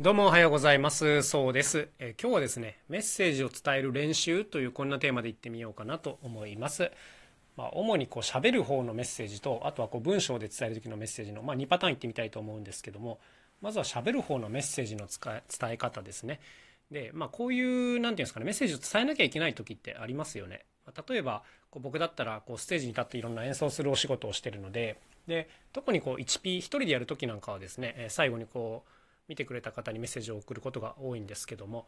どうもおはようございます。そうです。えー今日はですね、メッセージを伝える練習というこんなテーマでいってみようかなと思います。まあ、主にこう喋る方のメッセージと、あとはこう文章で伝える時のメッセージの、まあ、2パターンいってみたいと思うんですけども、まずは喋る方のメッセージの使伝え方ですね。で、まあ、こういう、なんていうんですかね、メッセージを伝えなきゃいけない時ってありますよね。まあ例えば、こう僕だったらこうステージに立っていろんな演奏するお仕事をしてるので、で、特にこう 1P、一人でやる時なんかはですね、え最後にこう、見てくれた方にメッセージを送ることが多いんですけども、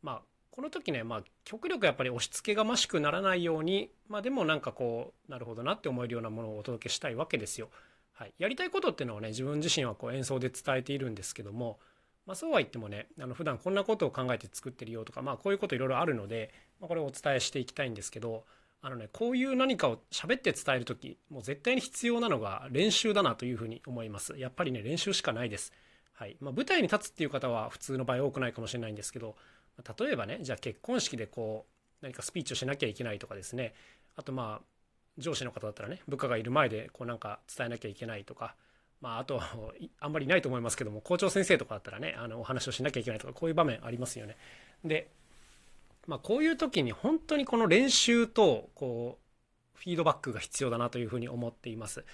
まあ、この時ね、まあ、極力やっぱり押し付けがましくならないように、まあ、でもなんかこうなるほどなって思えるようなものをお届けしたいわけですよ。はい、やりたいことっていうのはね自分自身はこう演奏で伝えているんですけども、まあ、そうは言ってもねあの普段こんなことを考えて作ってるよとか、まあ、こういうこといろいろあるので、まあ、これをお伝えしていきたいんですけどあのねこういう何かを喋って伝える時もう絶対に必要なのが練習だなというふうに思います。やっぱりね練習しかないです。はいまあ、舞台に立つっていう方は普通の場合多くないかもしれないんですけど例えばねじゃあ結婚式でこう何かスピーチをしなきゃいけないとかですねあとまあ上司の方だったらね部下がいる前でこうなんか伝えなきゃいけないとか、まあ、あとあんまりいないと思いますけども校長先生とかだったらねあのお話をしなきゃいけないとかこういう場面ありますよね。で、まあ、こういう時に本当にこの練習とこうフィードバックが必要だなというふうに思っています。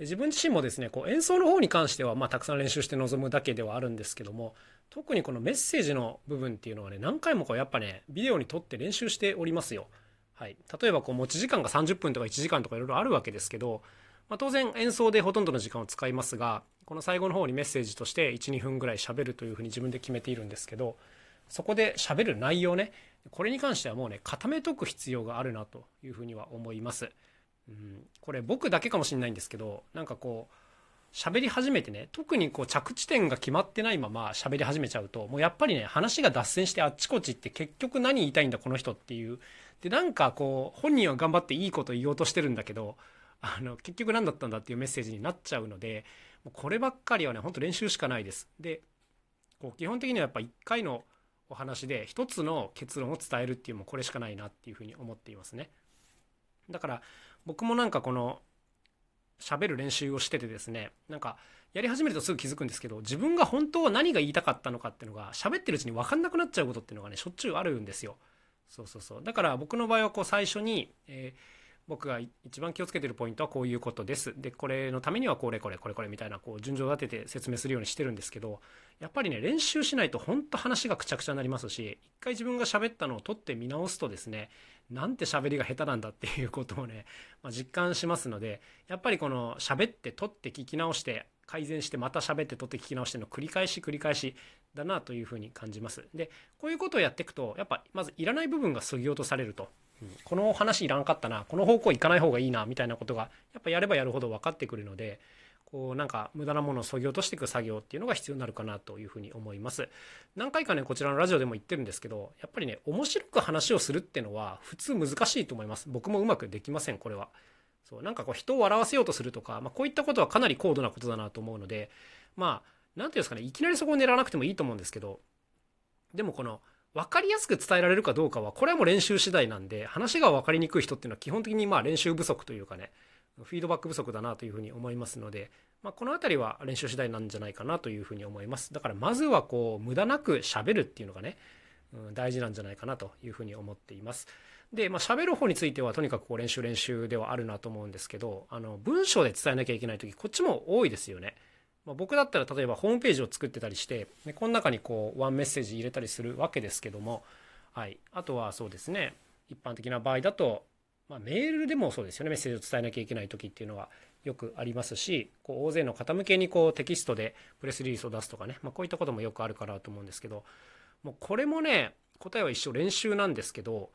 自分自身もですねこう演奏の方に関しては、まあ、たくさん練習して臨むだけではあるんですけども特にこのメッセージの部分っていうのはね何回もこうやっぱねビデオに撮って練習しておりますよ。はい、例えばこう持ち時間が30分とか1時間とかいろいろあるわけですけど、まあ、当然演奏でほとんどの時間を使いますがこの最後の方にメッセージとして12分ぐらい喋るというふうに自分で決めているんですけどそこで喋る内容ねこれに関してはもうね固めとく必要があるなというふうには思います。これ僕だけかもしれないんですけどなんかこう喋り始めてね特にこう着地点が決まってないまま喋り始めちゃうともうやっぱりね話が脱線してあっちこっち行って結局何言いたいんだこの人っていう。でなんかこう本人は頑張っていいこと言おうとしてるんだけどあの結局何だったんだっていうメッセージになっちゃうのでこればっかりはねほんと練習しかないです。でこう基本的にはやっぱ1回のお話で1つの結論を伝えるっていうもうこれしかないなっていうふうに思っていますね。だから僕もなんかこの喋る練習をしててですねなんかやり始めるとすぐ気づくんですけど自分が本当は何が言いたかったのかっていうのが喋ってるうちに分かんなくなっちゃうことっていうのがねしょっちゅうあるんですよ。そうそうそう。だから僕の場合はこう最初に、えー僕が一番気をつけてるポイントはこういうことです。でこれのためにはこれこれこれこれみたいなこう順序立てて説明するようにしてるんですけどやっぱりね練習しないと本当話がくちゃくちゃになりますし一回自分が喋ったのを取って見直すとですねなんて喋りが下手なんだっていうことをね、まあ、実感しますのでやっぱりこの喋って取って聞き直して改善してまた喋って取って聞き直しての繰り返し繰り返しだなというふうに感じます。でこういうことをやっていくとやっぱまずいらない部分が削ぎ落とされると、この話いらんかったなこの方向行かない方がいいなみたいなことがやっぱやればやるほど分かってくるのでこうなんか無駄なものを削ぎ落としていく作業っていうのが必要になるかなというふうに思います。何回かねこちらのラジオでも言ってるんですけどやっぱりね面白く話をするっていうのは普通難しいと思います。僕もうまくできませんこれは。そうなんかこう人を笑わせようとするとか、まあ、こういったことはかなり高度なことだなと思うのでまあ何ていうんですかねいきなりそこを狙わなくてもいいと思うんですけどでもこの分かりやすく伝えられるかどうかはこれはもう練習次第なんで話が分かりにくい人っていうのは基本的にまあ練習不足というかねフィードバック不足だなというふうに思いますので、まあ、この辺りは練習次第なんじゃないかなというふうに思います。だからまずはこう無駄なく喋るっていうのがね、うん、大事なんじゃないかなというふうに思っています。で、まあ、喋る方についてはとにかくこう練習練習ではあるなと思うんですけどあの文章で伝えなきゃいけない時こっちも多いですよね。まあ、僕だったら例えばホームページを作ってたりしてでこの中にこうワンメッセージ入れたりするわけですけども、はい、あとはそうですね。一般的な場合だと、まあ、メールでもそうですよね。メッセージを伝えなきゃいけない時っていうのはよくありますしこう大勢の方向けにこうテキストでプレスリリースを出すとかね、まあ、こういったこともよくあるかなと思うんですけどもうこれもね答えは一緒練習なんですけど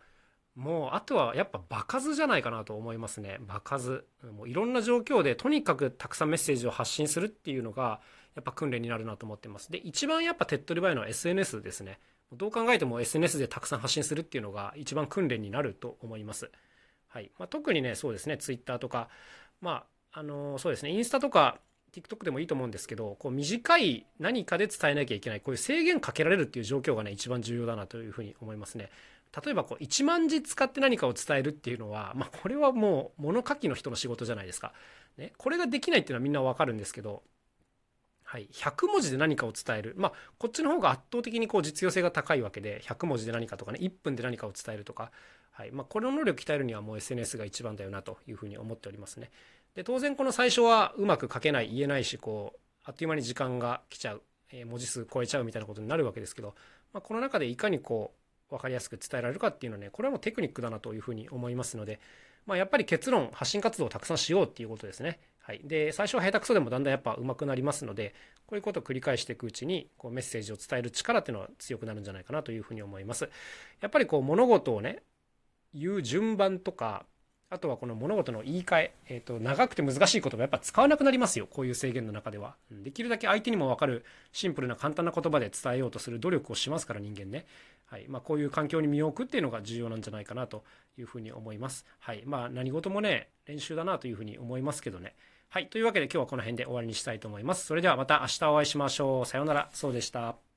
もうあとはやっぱ場数じゃないかなと思いますね。場数。もういろんな状況でとにかくたくさんメッセージを発信するっていうのがやっぱ訓練になるなと思ってます。で一番やっぱ手っ取り早いのは SNS ですね。どう考えても SNS でたくさん発信するっていうのが一番訓練になると思います。はい、まあ、特にねそうですね Twitter とかまああのそうですねインスタとか TikTok でもいいと思うんですけどこう短い何かで伝えなきゃいけないこういう制限かけられるっていう状況がね一番重要だなというふうに思いますね。例えばこう1万字使って何かを伝えるっていうのは、まあ、これはもう物書きの人の仕事じゃないですか、ね、これができないっていうのはみんなわかるんですけど、はい、100文字で何かを伝える、まあ、こっちの方が圧倒的にこう実用性が高いわけで100文字で何かとかね1分で何かを伝えるとか、はい。まあ、この能力鍛えるにはもう SNS が一番だよなというふうに思っておりますね。で当然この最初はうまく書けない言えないしこうあっという間に時間が来ちゃう、えー、文字数超えちゃうみたいなことになるわけですけど、まあ、この中でいかにこう分かりやすく伝えられるかっていうのはねこれはもうテクニックだなというふうに思いますので、まあ、やっぱり結論発信活動をたくさんしようっていうことですね。はい、で最初は下手くそでもだんだんやっぱ上手くなりますのでこういうことを繰り返していくうちにこうメッセージを伝える力っていうのは強くなるんじゃないかなというふうに思います。やっぱりこう物事をね言う順番とかあとはこの物事の言い換ええーと、長くて難しい言葉やっぱ使わなくなりますよこういう制限の中では。できるだけ相手にも分かるシンプルな簡単な言葉で伝えようとする努力をしますから人間ね。はいまあ、こういう環境に身を置くっていうのが重要なんじゃないかなというふうに思います。はいまあ、何事もね練習だなというふうに思いますけどね。はい。というわけで今日はこの辺で終わりにしたいと思います。それではまた明日お会いしましょう。さようなら。そうでした。